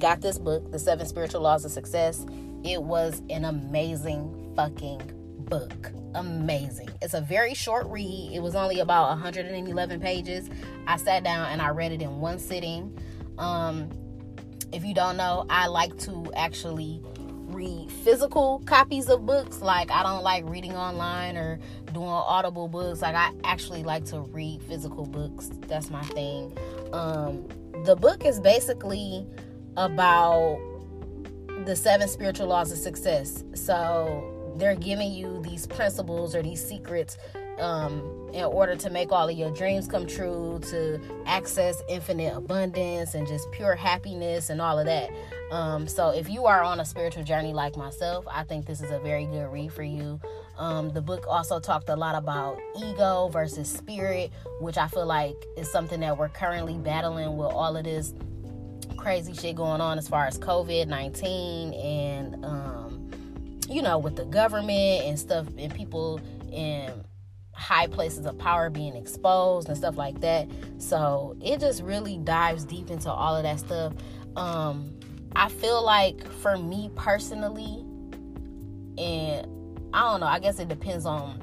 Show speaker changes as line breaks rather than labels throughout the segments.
got this book, The Seven Spiritual Laws of Success. It was an amazing fucking book. Amazing. It's a very short read. It was only about 111 pages. I sat down and I read it in one sitting. Um, if you don't know, I like to actually read physical copies of books. Like I don't like reading online or doing audible books. Like I actually like to read physical books. That's my thing. Um, the book is basically about the seven spiritual laws of success. So they're giving you these principles or these secrets um, in order to make all of your dreams come true, to access infinite abundance and just pure happiness and all of that. Um, so, if you are on a spiritual journey like myself, I think this is a very good read for you. Um, the book also talked a lot about ego versus spirit, which I feel like is something that we're currently battling with all of this crazy shit going on as far as COVID 19 and, um, you know, with the government and stuff and people in high places of power being exposed and stuff like that. So it just really dives deep into all of that stuff. Um, I feel like for me personally, and I don't know, I guess it depends on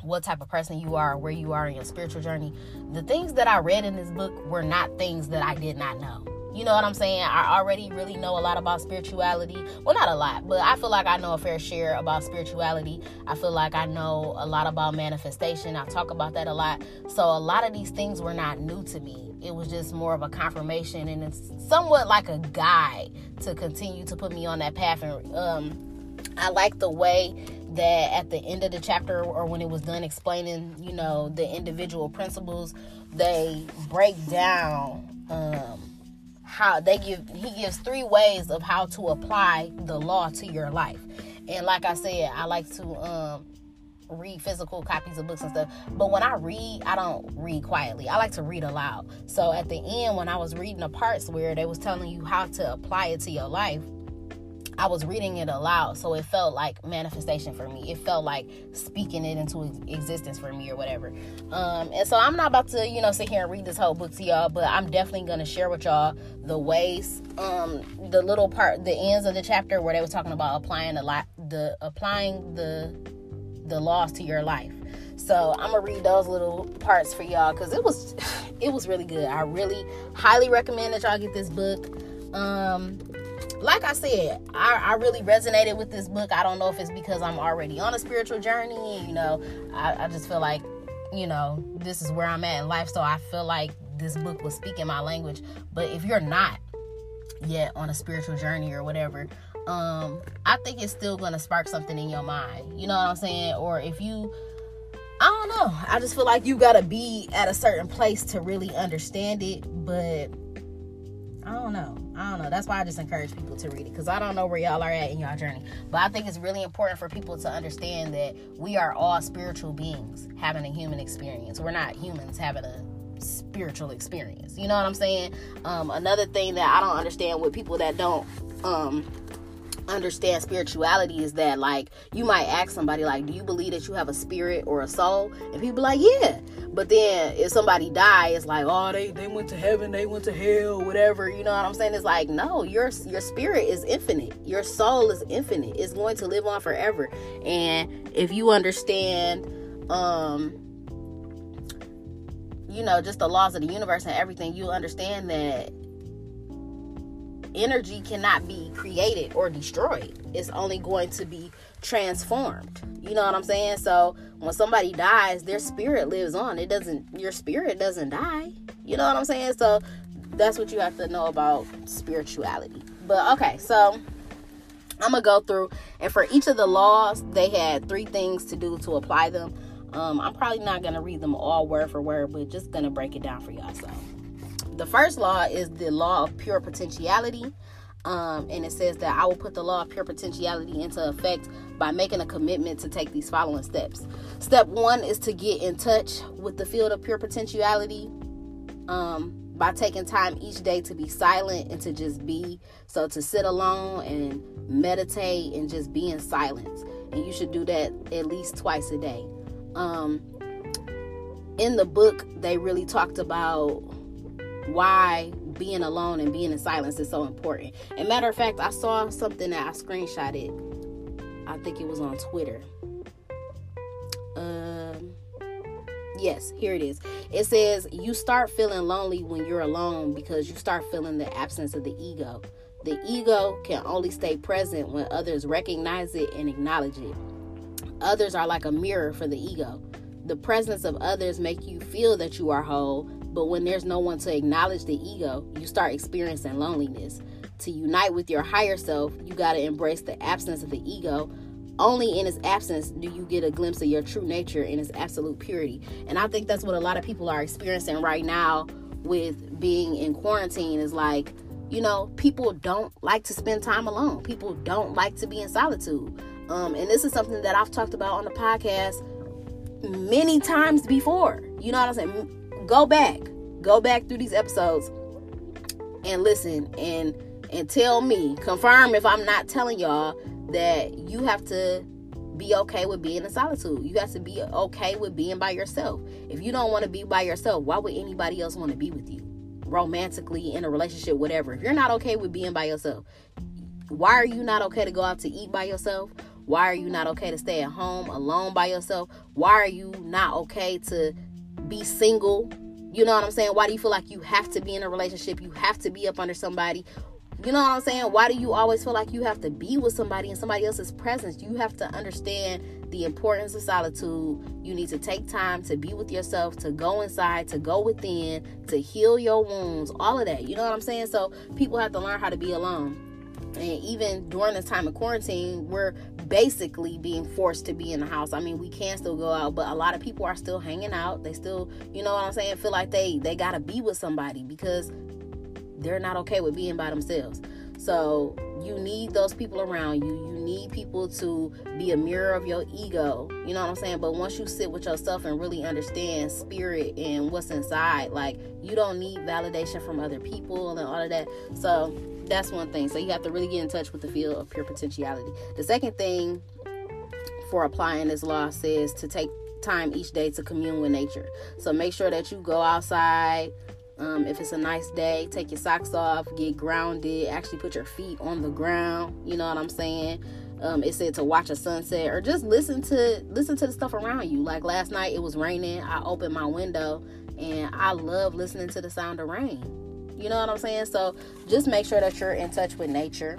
what type of person you are, where you are in your spiritual journey. The things that I read in this book were not things that I did not know. You know what I'm saying? I already really know a lot about spirituality. Well, not a lot, but I feel like I know a fair share about spirituality. I feel like I know a lot about manifestation. I talk about that a lot. So, a lot of these things were not new to me. It was just more of a confirmation and it's somewhat like a guide to continue to put me on that path. And um, I like the way that at the end of the chapter or when it was done explaining, you know, the individual principles, they break down. Um, how they give he gives three ways of how to apply the law to your life. And like i said i like to um read physical copies of books and stuff. But when i read i don't read quietly. I like to read aloud. So at the end when i was reading the parts where they was telling you how to apply it to your life I was reading it aloud, so it felt like manifestation for me. It felt like speaking it into existence for me or whatever. Um, and so I'm not about to, you know, sit here and read this whole book to y'all, but I'm definitely gonna share with y'all the ways, um, the little part, the ends of the chapter where they were talking about applying the li- the applying the the laws to your life. So I'm gonna read those little parts for y'all because it was it was really good. I really highly recommend that y'all get this book. Um, like I said, I, I, really resonated with this book. I don't know if it's because I'm already on a spiritual journey. You know, I, I just feel like, you know, this is where I'm at in life. So I feel like this book was speaking my language. But if you're not yet on a spiritual journey or whatever, um, I think it's still gonna spark something in your mind. You know what I'm saying? Or if you I don't know. I just feel like you gotta be at a certain place to really understand it. But I don't know. I don't know. That's why I just encourage people to read it because I don't know where y'all are at in y'all journey. But I think it's really important for people to understand that we are all spiritual beings having a human experience. We're not humans having a spiritual experience. You know what I'm saying? Um, another thing that I don't understand with people that don't um, understand spirituality is that like you might ask somebody like do you believe that you have a spirit or a soul? And people like yeah. But then if somebody dies it's like oh they, they went to heaven they went to hell whatever you know what i'm saying? It's like no your your spirit is infinite. Your soul is infinite. It's going to live on forever. And if you understand um you know just the laws of the universe and everything you understand that energy cannot be created or destroyed. It's only going to be transformed. You know what I'm saying? So when somebody dies, their spirit lives on. It doesn't your spirit doesn't die. You know what I'm saying? So that's what you have to know about spirituality. But okay, so I'm gonna go through and for each of the laws, they had three things to do to apply them. Um, I'm probably not gonna read them all word for word, but just gonna break it down for y'all. So the first law is the law of pure potentiality. Um, and it says that I will put the law of pure potentiality into effect by making a commitment to take these following steps. Step one is to get in touch with the field of pure potentiality um, by taking time each day to be silent and to just be. So, to sit alone and meditate and just be in silence. And you should do that at least twice a day. Um, in the book, they really talked about why being alone and being in silence is so important. And matter of fact, I saw something that I screenshotted. I think it was on Twitter. Um, yes, here it is. It says you start feeling lonely when you're alone because you start feeling the absence of the ego. The ego can only stay present when others recognize it and acknowledge it. Others are like a mirror for the ego. The presence of others make you feel that you are whole, but when there's no one to acknowledge the ego, you start experiencing loneliness. To unite with your higher self, you got to embrace the absence of the ego. Only in its absence do you get a glimpse of your true nature in its absolute purity. And I think that's what a lot of people are experiencing right now with being in quarantine is like, you know, people don't like to spend time alone. People don't like to be in solitude. Um, and this is something that I've talked about on the podcast many times before. You know what I'm saying? Go back, go back through these episodes and listen and and tell me, confirm if I'm not telling y'all that you have to be okay with being in solitude. You have to be okay with being by yourself. If you don't want to be by yourself, why would anybody else want to be with you? Romantically, in a relationship, whatever. If you're not okay with being by yourself, why are you not okay to go out to eat by yourself? Why are you not okay to stay at home alone by yourself? Why are you not okay to be single. You know what I'm saying? Why do you feel like you have to be in a relationship? You have to be up under somebody. You know what I'm saying? Why do you always feel like you have to be with somebody in somebody else's presence? You have to understand the importance of solitude. You need to take time to be with yourself, to go inside, to go within, to heal your wounds, all of that. You know what I'm saying? So people have to learn how to be alone. And even during this time of quarantine, we're basically being forced to be in the house. I mean, we can still go out, but a lot of people are still hanging out. They still, you know what I'm saying, feel like they they got to be with somebody because they're not okay with being by themselves. So, you need those people around you. You need people to be a mirror of your ego. You know what I'm saying? But once you sit with yourself and really understand spirit and what's inside, like you don't need validation from other people and all of that. So, that's one thing. So you have to really get in touch with the field of pure potentiality. The second thing for applying this law says to take time each day to commune with nature. So make sure that you go outside. Um, if it's a nice day, take your socks off, get grounded, actually put your feet on the ground. You know what I'm saying? Um, it said to watch a sunset or just listen to listen to the stuff around you. Like last night, it was raining. I opened my window and I love listening to the sound of rain. You know what I'm saying? So just make sure that you're in touch with nature.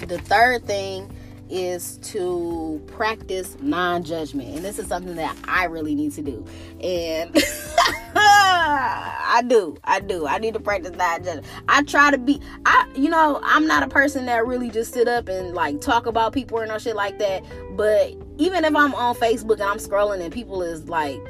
The third thing is to practice non judgment. And this is something that I really need to do. And I do. I do. I need to practice non judgment. I try to be, I, you know, I'm not a person that really just sit up and like talk about people or no shit like that. But even if I'm on Facebook and I'm scrolling and people is like,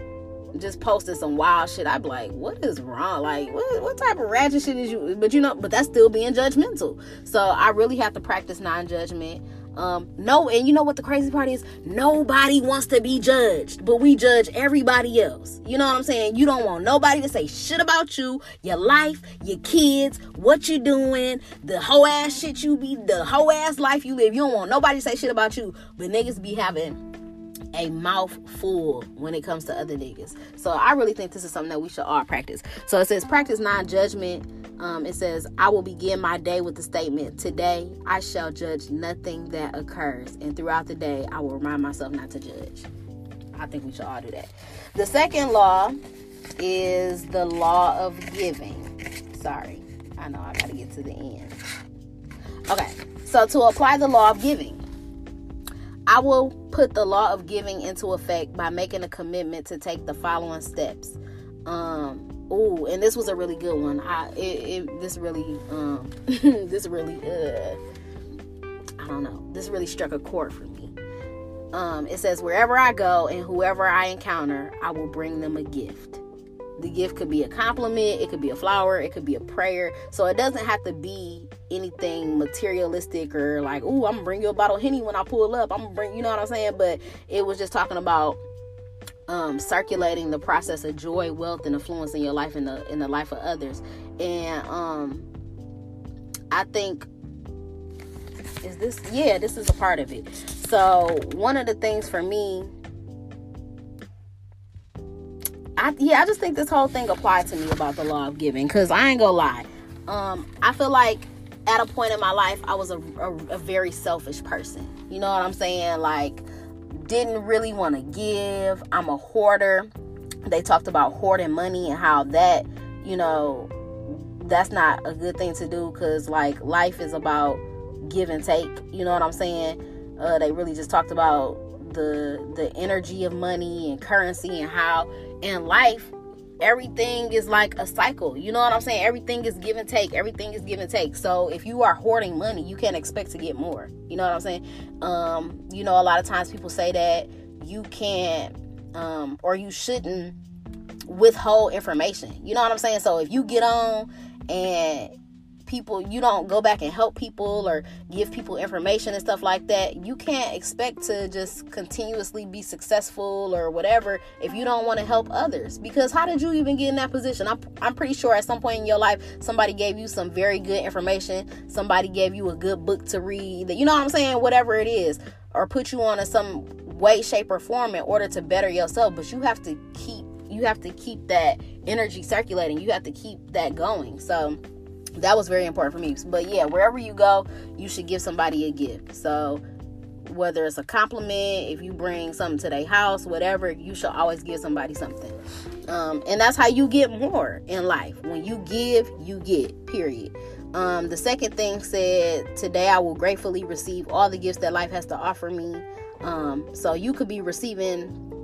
just posted some wild shit, I'd be like, what is wrong? Like, what, what type of ratchet shit is you? But you know, but that's still being judgmental. So I really have to practice non judgment. Um, no, and you know what the crazy part is? Nobody wants to be judged, but we judge everybody else. You know what I'm saying? You don't want nobody to say shit about you, your life, your kids, what you doing, the whole ass shit you be, the whole ass life you live. You don't want nobody to say shit about you, but niggas be having a mouthful when it comes to other niggas. So I really think this is something that we should all practice. So it says practice non-judgment. Um, it says I will begin my day with the statement: Today I shall judge nothing that occurs, and throughout the day I will remind myself not to judge. I think we should all do that. The second law is the law of giving. Sorry, I know I got to get to the end. Okay, so to apply the law of giving I will put the law of giving into effect by making a commitment to take the following steps. Um, oh, and this was a really good one. I it, it this really um this really uh I don't know. This really struck a chord for me. Um, it says wherever I go and whoever I encounter, I will bring them a gift. The gift could be a compliment, it could be a flower, it could be a prayer. So it doesn't have to be anything materialistic or like, oh, I'm gonna bring you a bottle of Henny when I pull up. I'm gonna bring, you know what I'm saying? But it was just talking about um, circulating the process of joy, wealth, and influence in your life and the in the life of others. And um, I think is this yeah, this is a part of it. So one of the things for me I, yeah, I just think this whole thing applied to me about the law of giving. Cause I ain't gonna lie, um, I feel like at a point in my life I was a, a, a very selfish person. You know what I'm saying? Like, didn't really want to give. I'm a hoarder. They talked about hoarding money and how that, you know, that's not a good thing to do because like life is about give and take. You know what I'm saying? Uh, they really just talked about the the energy of money and currency and how in life everything is like a cycle. You know what I'm saying? Everything is give and take. Everything is give and take. So if you are hoarding money, you can't expect to get more. You know what I'm saying? Um, you know, a lot of times people say that you can't um, or you shouldn't withhold information. You know what I'm saying? So if you get on and people you don't go back and help people or give people information and stuff like that you can't expect to just continuously be successful or whatever if you don't want to help others. Because how did you even get in that position? I'm, I'm pretty sure at some point in your life somebody gave you some very good information somebody gave you a good book to read you know what i'm saying? Whatever it is or put you on a some way shape or form in order to better yourself but you have to keep you have to keep that energy circulating you have to keep that going. So that was very important for me. But yeah, wherever you go, you should give somebody a gift. So whether it's a compliment, if you bring something to their house, whatever, you should always give somebody something. Um, and that's how you get more in life. When you give, you get, period. Um, the second thing said, Today I will gratefully receive all the gifts that life has to offer me. Um, so you could be receiving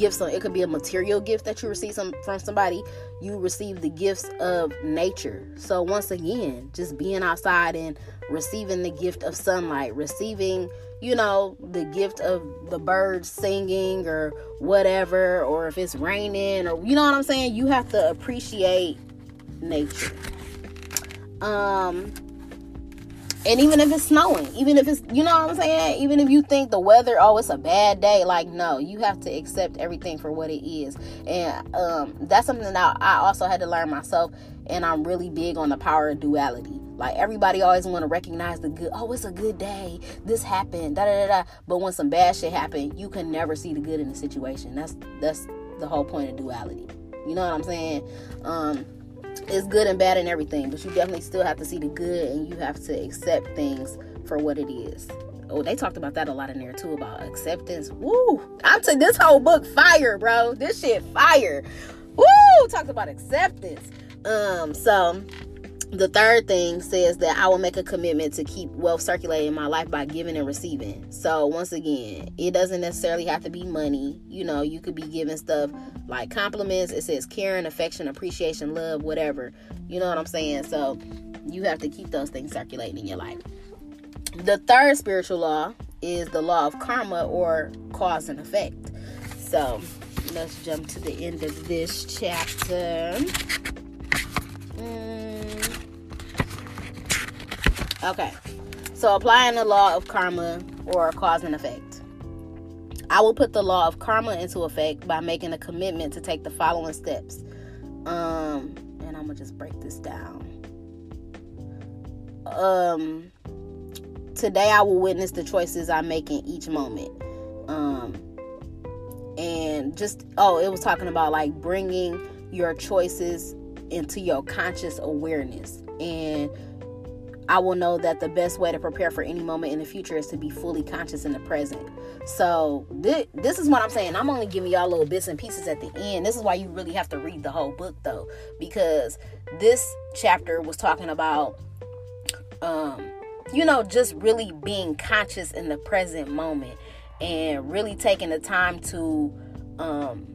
gifts it could be a material gift that you receive some from somebody you receive the gifts of nature. So once again just being outside and receiving the gift of sunlight receiving you know the gift of the birds singing or whatever or if it's raining or you know what i'm saying? You have to appreciate nature. Um and even if it's snowing, even if it's, you know what I'm saying? Even if you think the weather, oh, it's a bad day, like, no, you have to accept everything for what it is. And um, that's something that I also had to learn myself. And I'm really big on the power of duality. Like, everybody always want to recognize the good. Oh, it's a good day. This happened. Da da da da. But when some bad shit happened, you can never see the good in the situation. That's that's the whole point of duality. You know what I'm saying? Um, it's good and bad and everything, but you definitely still have to see the good and you have to accept things for what it is. Oh, they talked about that a lot in there too about acceptance. Woo! I'm to this whole book fire, bro. This shit fire. Woo! Talked about acceptance. Um, so the third thing says that I will make a commitment to keep wealth circulating in my life by giving and receiving. So, once again, it doesn't necessarily have to be money. You know, you could be giving stuff like compliments. It says caring, affection, appreciation, love, whatever. You know what I'm saying? So, you have to keep those things circulating in your life. The third spiritual law is the law of karma or cause and effect. So, let's jump to the end of this chapter. Okay. So applying the law of karma or cause and effect. I will put the law of karma into effect by making a commitment to take the following steps. Um, and I'm gonna just break this down. Um, today I will witness the choices I make in each moment. Um, and just oh, it was talking about like bringing your choices into your conscious awareness and I will know that the best way to prepare for any moment in the future is to be fully conscious in the present. So this, this is what I'm saying. I'm only giving y'all little bits and pieces at the end. This is why you really have to read the whole book though, because this chapter was talking about um you know just really being conscious in the present moment and really taking the time to um,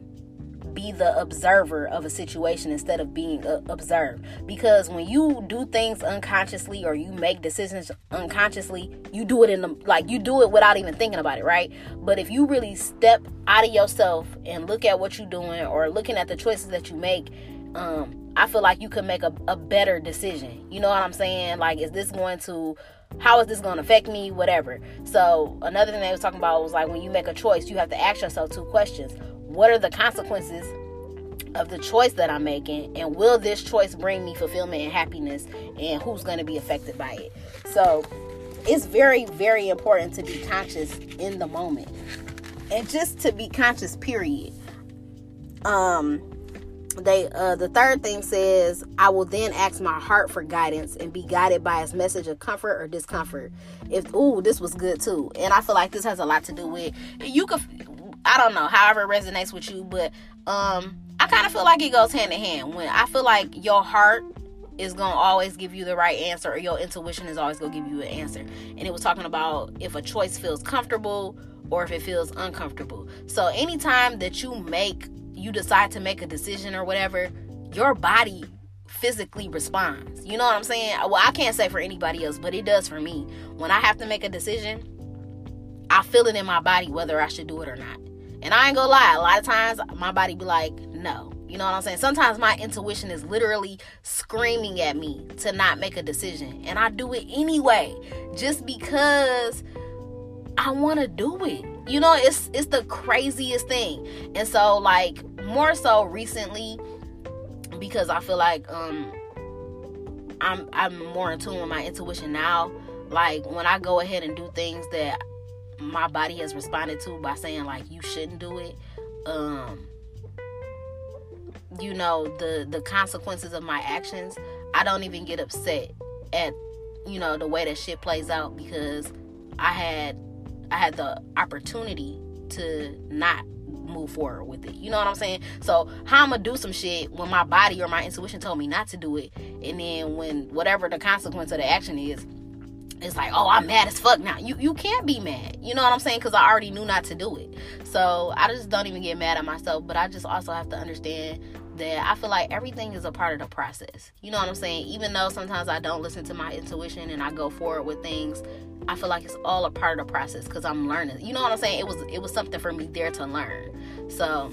be the observer of a situation instead of being uh, observed. Because when you do things unconsciously or you make decisions unconsciously, you do it in the like you do it without even thinking about it, right? But if you really step out of yourself and look at what you're doing or looking at the choices that you make, um, I feel like you could make a, a better decision. You know what I'm saying? Like, is this going to how is this going to affect me whatever so another thing they was talking about was like when you make a choice you have to ask yourself two questions what are the consequences of the choice that I'm making and will this choice bring me fulfillment and happiness and who's going to be affected by it. So, it's very very important to be conscious in the moment. And just to be conscious period. Um they uh the third thing says i will then ask my heart for guidance and be guided by its message of comfort or discomfort if ooh this was good too and i feel like this has a lot to do with you could I don't know, however resonates with you, but um I kind of feel like it goes hand in hand. When I feel like your heart is gonna always give you the right answer, or your intuition is always gonna give you an answer. And it was talking about if a choice feels comfortable or if it feels uncomfortable. So anytime that you make, you decide to make a decision or whatever, your body physically responds. You know what I'm saying? Well, I can't say for anybody else, but it does for me. When I have to make a decision, I feel it in my body whether I should do it or not. And I ain't gonna lie, a lot of times my body be like, no. You know what I'm saying? Sometimes my intuition is literally screaming at me to not make a decision. And I do it anyway. Just because I wanna do it. You know, it's it's the craziest thing. And so like more so recently, because I feel like um I'm I'm more in tune with my intuition now. Like when I go ahead and do things that my body has responded to by saying like you shouldn't do it. Um you know the the consequences of my actions i don't even get upset at you know the way that shit plays out because i had i had the opportunity to not move forward with it. You know what i'm saying? So how i'm gonna do some shit when my body or my intuition told me not to do it and then when whatever the consequence of the action is it's like, oh, I'm mad as fuck now. You you can't be mad. You know what I'm saying? Because I already knew not to do it. So I just don't even get mad at myself. But I just also have to understand that I feel like everything is a part of the process. You know what I'm saying? Even though sometimes I don't listen to my intuition and I go forward with things, I feel like it's all a part of the process because I'm learning. You know what I'm saying? It was it was something for me there to learn. So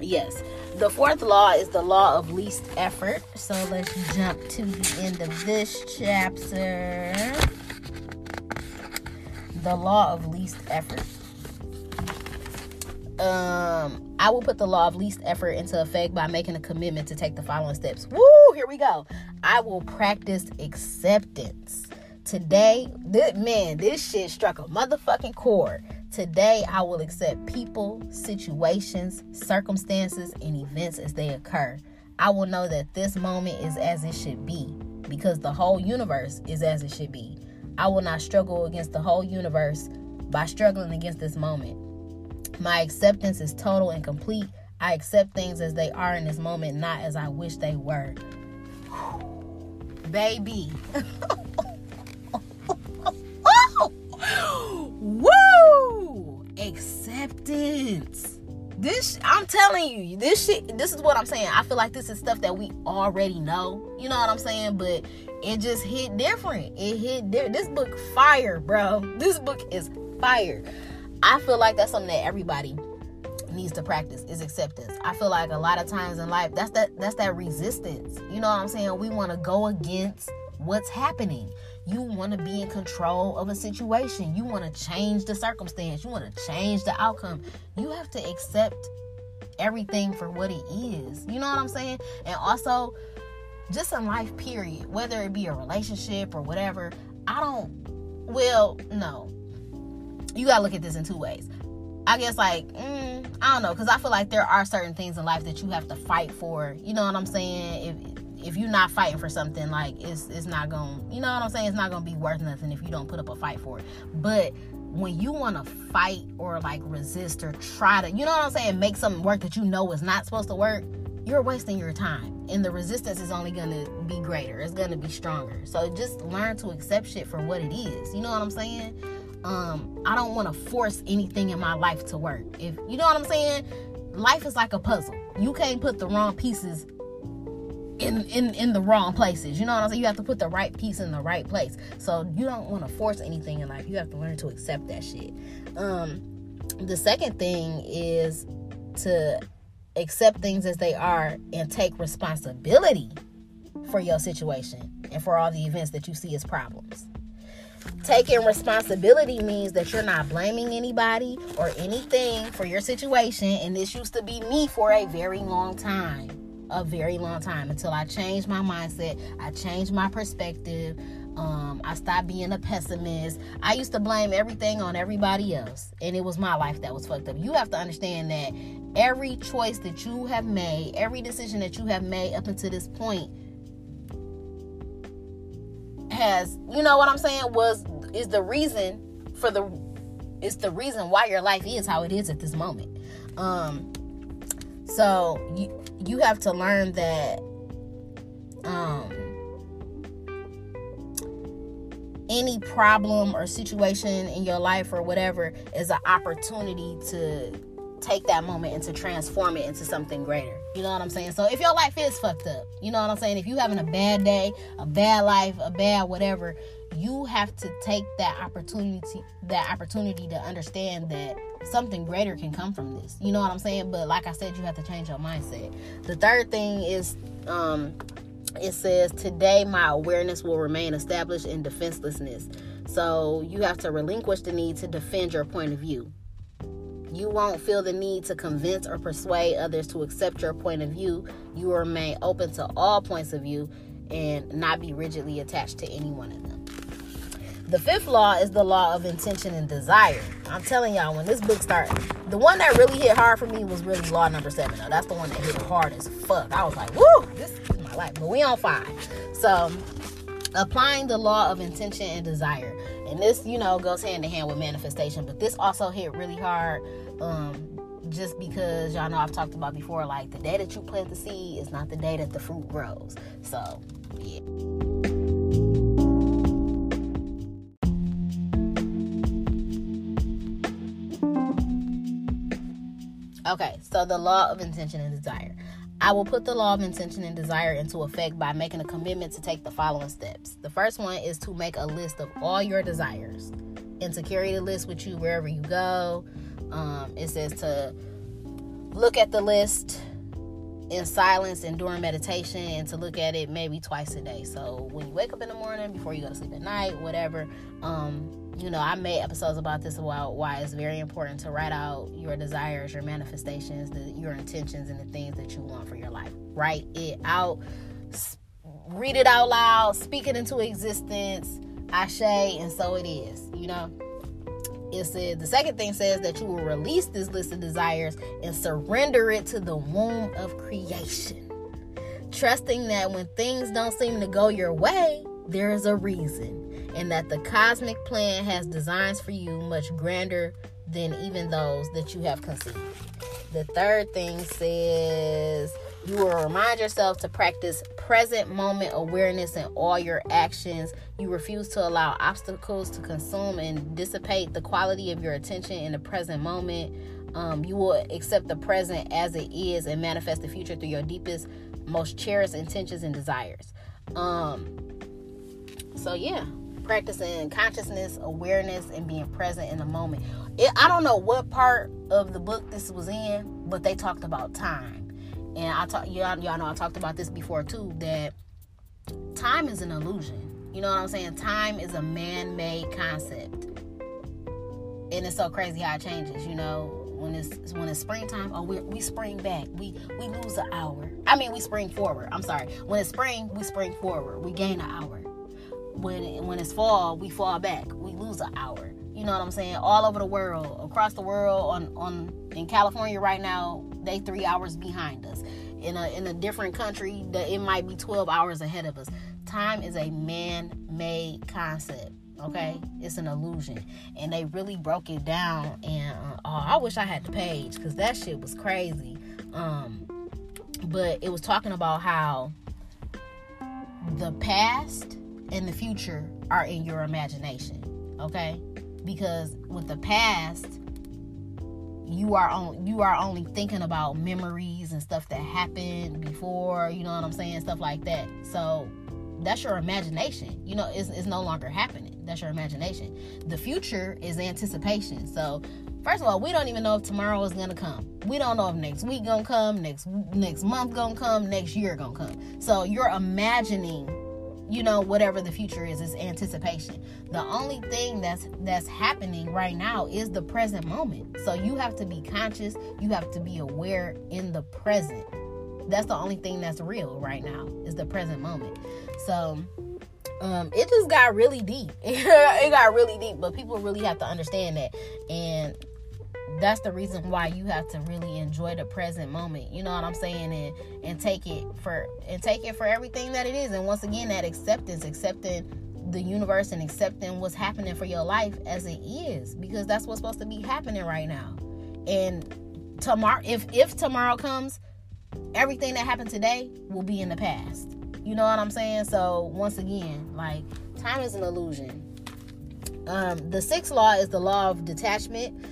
yes. The fourth law is the law of least effort. So let's jump to the end of this chapter the law of least effort. Um, I will put the law of least effort into effect by making a commitment to take the following steps. Woo, here we go. I will practice acceptance. Today, this, man, this shit struck a motherfucking chord. Today, I will accept people, situations, circumstances, and events as they occur. I will know that this moment is as it should be because the whole universe is as it should be. I will not struggle against the whole universe by struggling against this moment. My acceptance is total and complete. I accept things as they are in this moment, not as I wish they were. Baby. Woo! Acceptance. This I'm telling you, this shit this is what I'm saying. I feel like this is stuff that we already know. You know what I'm saying? But it just hit different. It hit di- this book fire, bro. This book is fire. I feel like that's something that everybody needs to practice is acceptance. I feel like a lot of times in life that's that that's that resistance. You know what I'm saying? We want to go against what's happening. You want to be in control of a situation. You want to change the circumstance. You want to change the outcome. You have to accept everything for what it is. You know what I'm saying? And also just in life, period, whether it be a relationship or whatever, I don't, well, no. You gotta look at this in two ways. I guess, like, mm, I don't know, because I feel like there are certain things in life that you have to fight for. You know what I'm saying? If if you're not fighting for something, like it's it's not gonna, you know what I'm saying? It's not gonna be worth nothing if you don't put up a fight for it. But when you want to fight or like resist or try to, you know what I'm saying, make something work that you know is not supposed to work, you're wasting your time and the resistance is only going to be greater it's going to be stronger so just learn to accept shit for what it is you know what i'm saying um I don't want to force anything in my life to work. If you know what I'm saying, life is like a puzzle. You can't put the wrong pieces in in in the wrong places. You know what I'm saying? You have to put the right piece in the right place. So you don't want to force anything in life. You have to learn to accept that shit. Um the second thing is to accept things as they are and take responsibility for your situation and for all the events that you see as problems. Taking responsibility means that you're not blaming anybody or anything for your situation. And this used to be me for a very long time. A very long time until I changed my mindset. I changed my perspective. Um, I stopped being a pessimist. I used to blame everything on everybody else, and it was my life that was fucked up. You have to understand that every choice that you have made, every decision that you have made up until this point, has, you know what I'm saying, was is the reason for the it's the reason why your life is how it is at this moment. Um so you you have to learn that um any problem or situation in your life or whatever is an opportunity to take that moment and to transform it into something greater. You know what I'm saying? So if your life is fucked up, you know what I'm saying? If you having a bad day, a bad life, a bad whatever, you have to take that opportunity that opportunity to understand that something greater can come from this. You know what I'm saying? But like I said, you have to change your mindset. The third thing is um it says today my awareness will remain established in defenselessness. So you have to relinquish the need to defend your point of view. You won't feel the need to convince or persuade others to accept your point of view. You remain open to all points of view and not be rigidly attached to any one of them. The fifth law is the law of intention and desire. I'm telling y'all, when this book started, the one that really hit hard for me was really law number seven. Though. That's the one that hit hard as fuck. I was like, woo, this is my life. But we on five. So, applying the law of intention and desire. And this, you know, goes hand in hand with manifestation. But this also hit really hard um, just because y'all know I've talked about before, like the day that you plant the seed is not the day that the fruit grows. So, yeah. Okay, so the law of intention and desire. I will put the law of intention and desire into effect by making a commitment to take the following steps. The first one is to make a list of all your desires and to carry the list with you wherever you go. Um, it says to look at the list in silence and during meditation and to look at it maybe twice a day. So when you wake up in the morning, before you go to sleep at night, whatever. Um, you know, I made episodes about this about why it's very important to write out your desires, your manifestations, the, your intentions, and the things that you want for your life. Write it out, read it out loud, speak it into existence. I say, and so it is. You know it said the second thing says that you will release this list of desires and surrender it to the womb of creation trusting that when things don't seem to go your way there is a reason and that the cosmic plan has designs for you much grander than even those that you have conceived the third thing says you will remind yourself to practice present moment awareness in all your actions. You refuse to allow obstacles to consume and dissipate the quality of your attention in the present moment. Um, you will accept the present as it is and manifest the future through your deepest, most cherished intentions and desires. Um, so, yeah, practicing consciousness, awareness, and being present in the moment. It, I don't know what part of the book this was in, but they talked about time and I talk y'all, y'all know I talked about this before too that time is an illusion. You know what I'm saying? Time is a man-made concept. And it's so crazy how it changes, you know. When it's when it's springtime, oh we we spring back. We we lose an hour. I mean we spring forward. I'm sorry. When it's spring, we spring forward. We gain an hour. When when it's fall, we fall back. We lose an hour. You know what I'm saying? All over the world, across the world, on on in California right now, they three hours behind us. In a in a different country, that it might be 12 hours ahead of us. Time is a man-made concept. Okay, it's an illusion, and they really broke it down. And uh, oh, I wish I had the page because that shit was crazy. Um, but it was talking about how the past and the future are in your imagination. Okay, because with the past you are on you are only thinking about memories and stuff that happened before you know what i'm saying? Stuff like that. So that's your imagination. You know it's, it's no longer happening. That's your imagination. The future is anticipation. So first of all we don't even know if tomorrow is gonna come. We don't know if next week gonna come next next month gonna come next year gonna come. So you're imagining you know whatever the future is is anticipation. The only thing that's that's happening right now is the present moment. So you have to be conscious. You have to be aware in the present. That's the only thing that's real right now is the present moment. So um it just got really deep. It got really deep but people really have to understand that. And that's the reason why you have to really enjoy the present moment you know what i'm saying and and take it for and take it for everything that it is. And once again that acceptance accepting the universe and accepting what's happening for your life as it is because that's what's supposed to be happening right now. And tomorrow if if tomorrow comes everything that happened today will be in the past. You know what i'm saying? So once again like time is an illusion. Um the sixth law is the law of detachment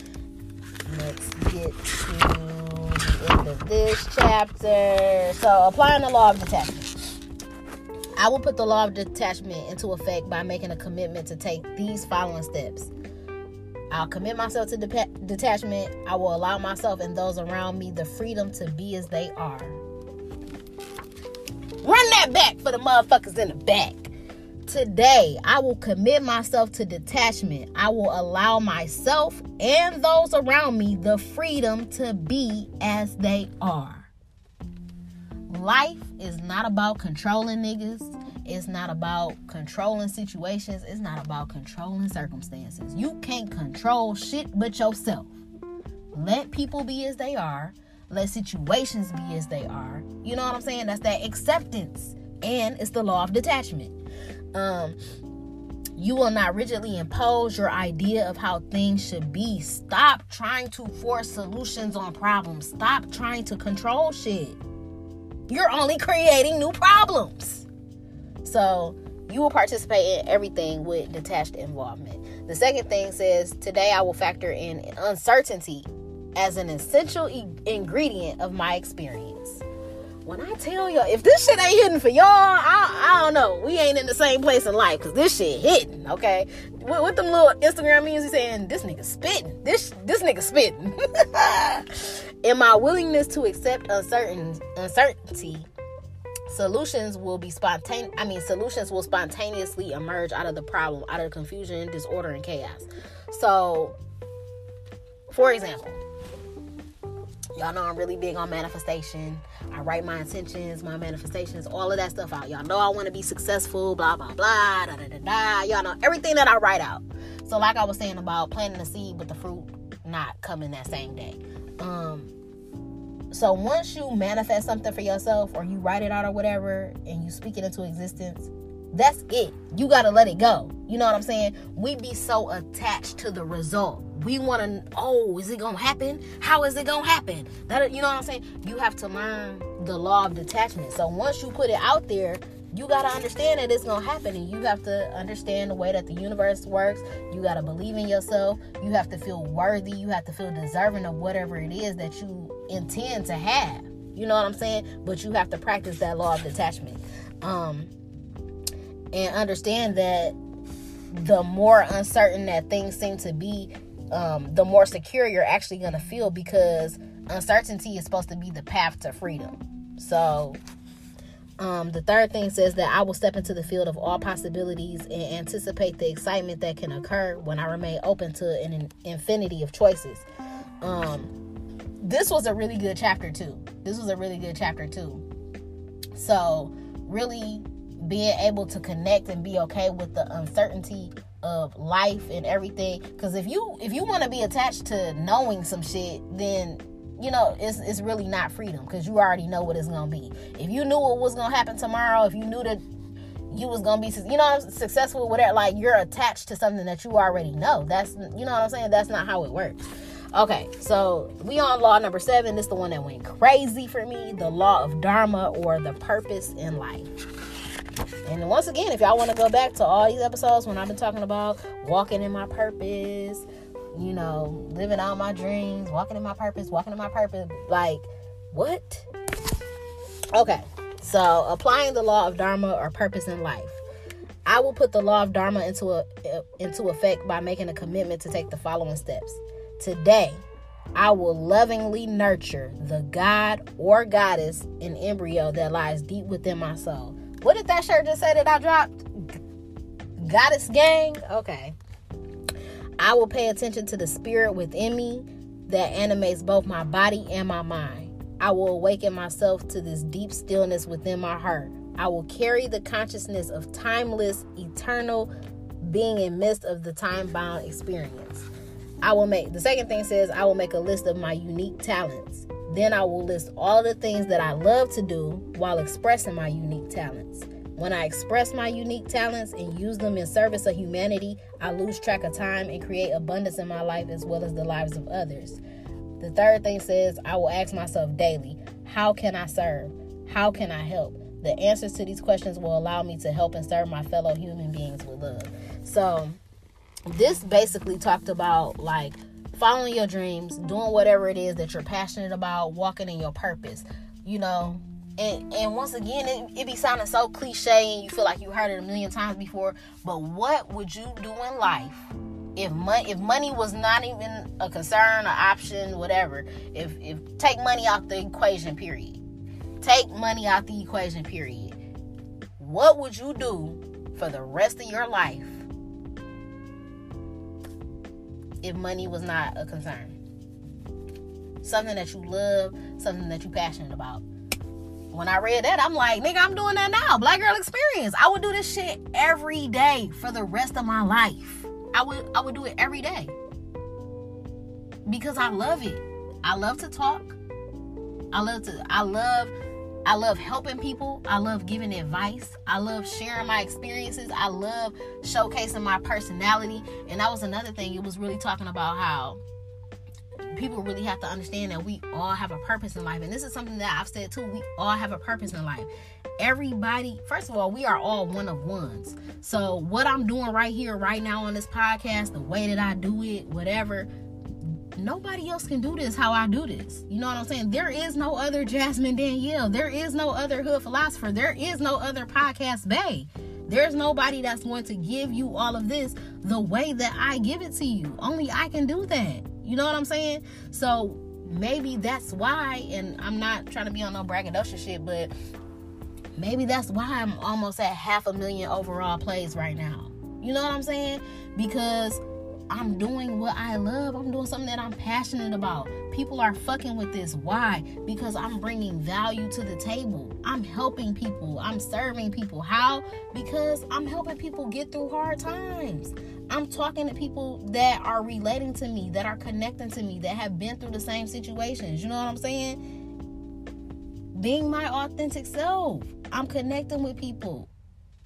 let's get to the end of this chapter. So, applying the law of detachment. I will put the law of detachment into effect by making a commitment to take these following steps. I'll commit myself to de- detachment. I will allow myself and those around me the freedom to be as they are. Run that back for the motherfuckers in the back. Today, I will commit myself to detachment. I will allow myself and those around me the freedom to be as they are. Life is not about controlling niggas. It's not about controlling situations. It's not about controlling circumstances. You can't control shit but yourself. Let people be as they are. Let situations be as they are. You know what I'm saying? That's that acceptance. And it's the law of detachment. Um, you will not rigidly impose your idea of how things should be. Stop trying to force solutions on problems. Stop trying to control shit. You're only creating new problems. So, you will participate in everything with detached involvement. The second thing says, Today I will factor in uncertainty as an essential e- ingredient of my experience when I tell y'all, if this shit ain't hitting for y'all, I, I don't know. We ain't in the same place in life because this shit hitting, okay? With, with them little Instagram memes, he saying this nigga spitting. This this nigga spitting. in my willingness to accept uncertain uncertainty, solutions will be spontaneous. I mean, solutions will spontaneously emerge out of the problem, out of confusion, disorder, and chaos. So, for example, y'all know I'm really big on manifestation. I write my intentions, my manifestations, all of that stuff out. Y'all know I want to be successful, blah, blah, blah, da, da, da, da. Y'all know everything that I write out. So, like I was saying about planting the seed with the fruit not coming that same day. Um, so once you manifest something for yourself or you write it out or whatever and you speak it into existence, that's it. You got to let it go. You know what I'm saying? We be so attached to the result. We want to oh is it gonna happen? How is it gonna happen? That you know what i'm saying? You have to learn the law of detachment. So once you put it out there you got to understand that it's going to happen and you have to understand the way that the universe works. You got to believe in yourself. You have to feel worthy. You have to feel deserving of whatever it is that you intend to have. You know what i'm saying? But you have to practice that law of detachment. Um and understand that the more uncertain that things seem to be um, the more secure you're actually going to feel because uncertainty is supposed to be the path to freedom. So, um, the third thing says that I will step into the field of all possibilities and anticipate the excitement that can occur when I remain open to an infinity of choices. Um, this was a really good chapter, too. This was a really good chapter, too. So, really being able to connect and be okay with the uncertainty of life and everything. Because if you if you want to be attached to knowing some shit then you know it's it's really not freedom because you already know what it's gonna be. If you knew what was gonna happen tomorrow if you knew that you was gonna be you know successful with whatever like you're attached to something that you already know. That's you know what i'm saying? That's not how it works. Okay so we on law number seven. This is the one that went crazy for me the law of dharma or the purpose in life And once again, if y'all want to go back to all these episodes when I've been talking about walking in my purpose, you know, living out my dreams, walking in my purpose, walking in my purpose, like what? Okay. So, applying the law of dharma or purpose in life. I will put the law of dharma into a uh, into effect by making a commitment to take the following steps. Today, I will lovingly nurture the God or goddess in embryo that lies deep within my soul. What did that shirt just say that I dropped? Goddess gang? Okay. I will pay attention to the spirit within me that animates both my body and my mind. I will awaken myself to this deep stillness within my heart. I will carry the consciousness of timeless, eternal being in midst of the time-bound experience. I will make the second thing says I will make a list of my unique talents. Then I will list all the things that I love to do while expressing my unique talents. When I express my unique talents and use them in service of humanity, I lose track of time and create abundance in my life as well as the lives of others. The third thing says, I will ask myself daily, how can I serve? How can I help? The answers to these questions will allow me to help and serve my fellow human beings with love. So, this basically talked about like following your dreams, doing whatever it is that you're passionate about, walking in your purpose. You know, and and once again, it, it be sounding so cliche, and you feel like you heard it a million times before. But what would you do in life if money if money was not even a concern, an option, whatever, if if take money out the equation, period. Take money out the equation, period. What would you do for the rest of your life if money was not a concern? Something that you love, something that you're passionate about. When I read that, I'm like, nigga, I'm doing that now. Black girl experience. I would do this shit every day for the rest of my life. I would I would do it every day. Because I love it. I love to talk. I love to I love I love helping people. I love giving advice. I love sharing my experiences. I love showcasing my personality. And that was another thing. It was really talking about how people really have to understand that we all have a purpose in life. And this is something that I've said too. We all have a purpose in life everybody first of all we are all one of ones so what i'm doing right here right now on this podcast the way that i do it whatever nobody else can do this how i do this. You know what i'm saying? There is no other jasmine danielle. There is no other hood philosopher. There is no other podcast bay. There's nobody that's going to give you all of this the way that i give it to you. Only i can do that. You know what i'm saying? So maybe that's why and i'm not trying to be on no braggadocious shit but Maybe that's why I'm almost at half a million overall plays right now. You know what I'm saying? Because I'm doing what I love. I'm doing something that I'm passionate about. People are fucking with this. Why? Because I'm bringing value to the table. I'm helping people. I'm serving people. How? Because I'm helping people get through hard times. I'm talking to people that are relating to me, that are connecting to me, that have been through the same situations. You know what I'm saying? Being my authentic self. I'm connecting with people.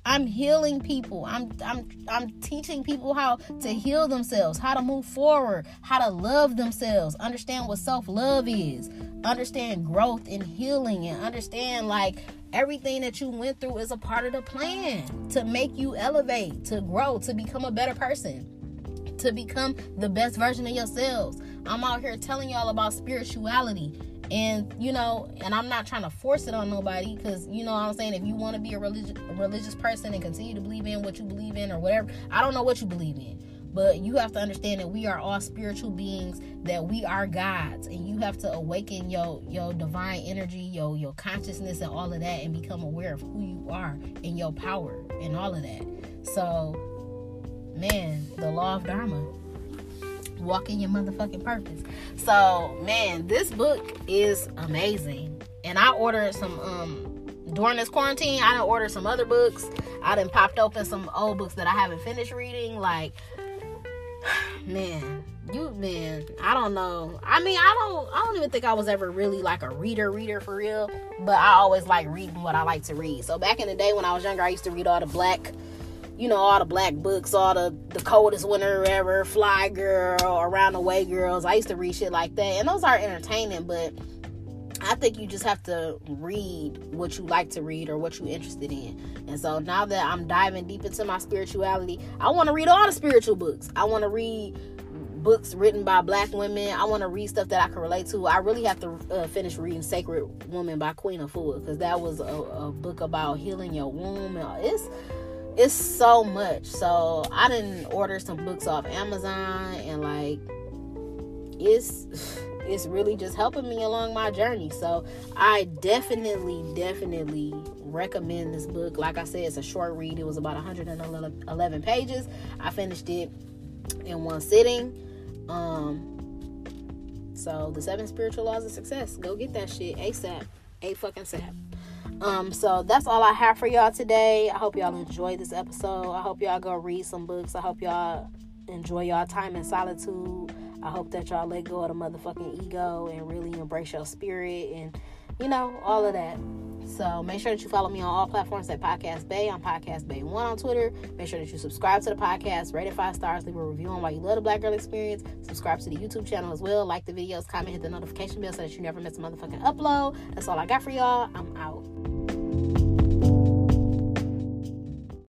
I'm healing people. I'm I'm I'm teaching people how to heal themselves, how to move forward, how to love themselves, understand what self-love is, understand growth and healing and understand like everything that you went through is a part of the plan to make you elevate, to grow, to become a better person, to become the best version of yourselves. I'm out here telling y'all about spirituality and you know and i'm not trying to force it on nobody because you know i'm saying? If you want to be a religious religious person and continue to believe in what you believe in or whatever i don't know what you believe in. But you have to understand that we are all spiritual beings that we are gods and you have to awaken your your divine energy your your consciousness and all of that and become aware of who you are and your power and all of that. So man the law of dharma walk in your motherfucking purpose. So, man, this book is amazing. And I ordered some um during this quarantine, I done ordered some other books. I done popped open some old books that I haven't finished reading. Like, man, you man, I don't know. I mean, I don't I don't even think I was ever really like a reader reader for real. But I always like reading what I like to read. So back in the day when I was younger, I used to read all the black you know, all the black books, all the the coldest winter ever, Fly Girl, Around the Way Girls. I used to read shit like that, and those are entertaining, but I think you just have to read what you like to read or what you're interested in. And so now that I'm diving deep into my spirituality, I want to read all the spiritual books. I want to read books written by black women. I want to read stuff that I can relate to. I really have to uh, finish reading Sacred Woman by Queen of Afua because that was a, a, book about healing your womb. And it's it's so much. So I didn't order some books off Amazon and like it's it's really just helping me along my journey. So I definitely, definitely recommend this book. Like I said, it's a short read. It was about 111 pages. I finished it in one sitting. Um, so the seven spiritual laws of success. Go get that shit ASAP. A fucking sap. Um, so that's all I have for y'all today. I hope y'all enjoyed this episode. I hope y'all go read some books. I hope y'all enjoy y'all time in solitude. I hope that y'all let go of the motherfucking ego and really embrace your spirit and you know all of that. So make sure that you follow me on all platforms at Podcast Bay. I'm Podcast Bay One on Twitter. Make sure that you subscribe to the podcast, rate it five stars, leave a review on why you love the Black Girl Experience. Subscribe to the YouTube channel as well. Like the videos, comment, hit the notification bell so that you never miss a motherfucking upload. That's all I got for y'all. I'm out.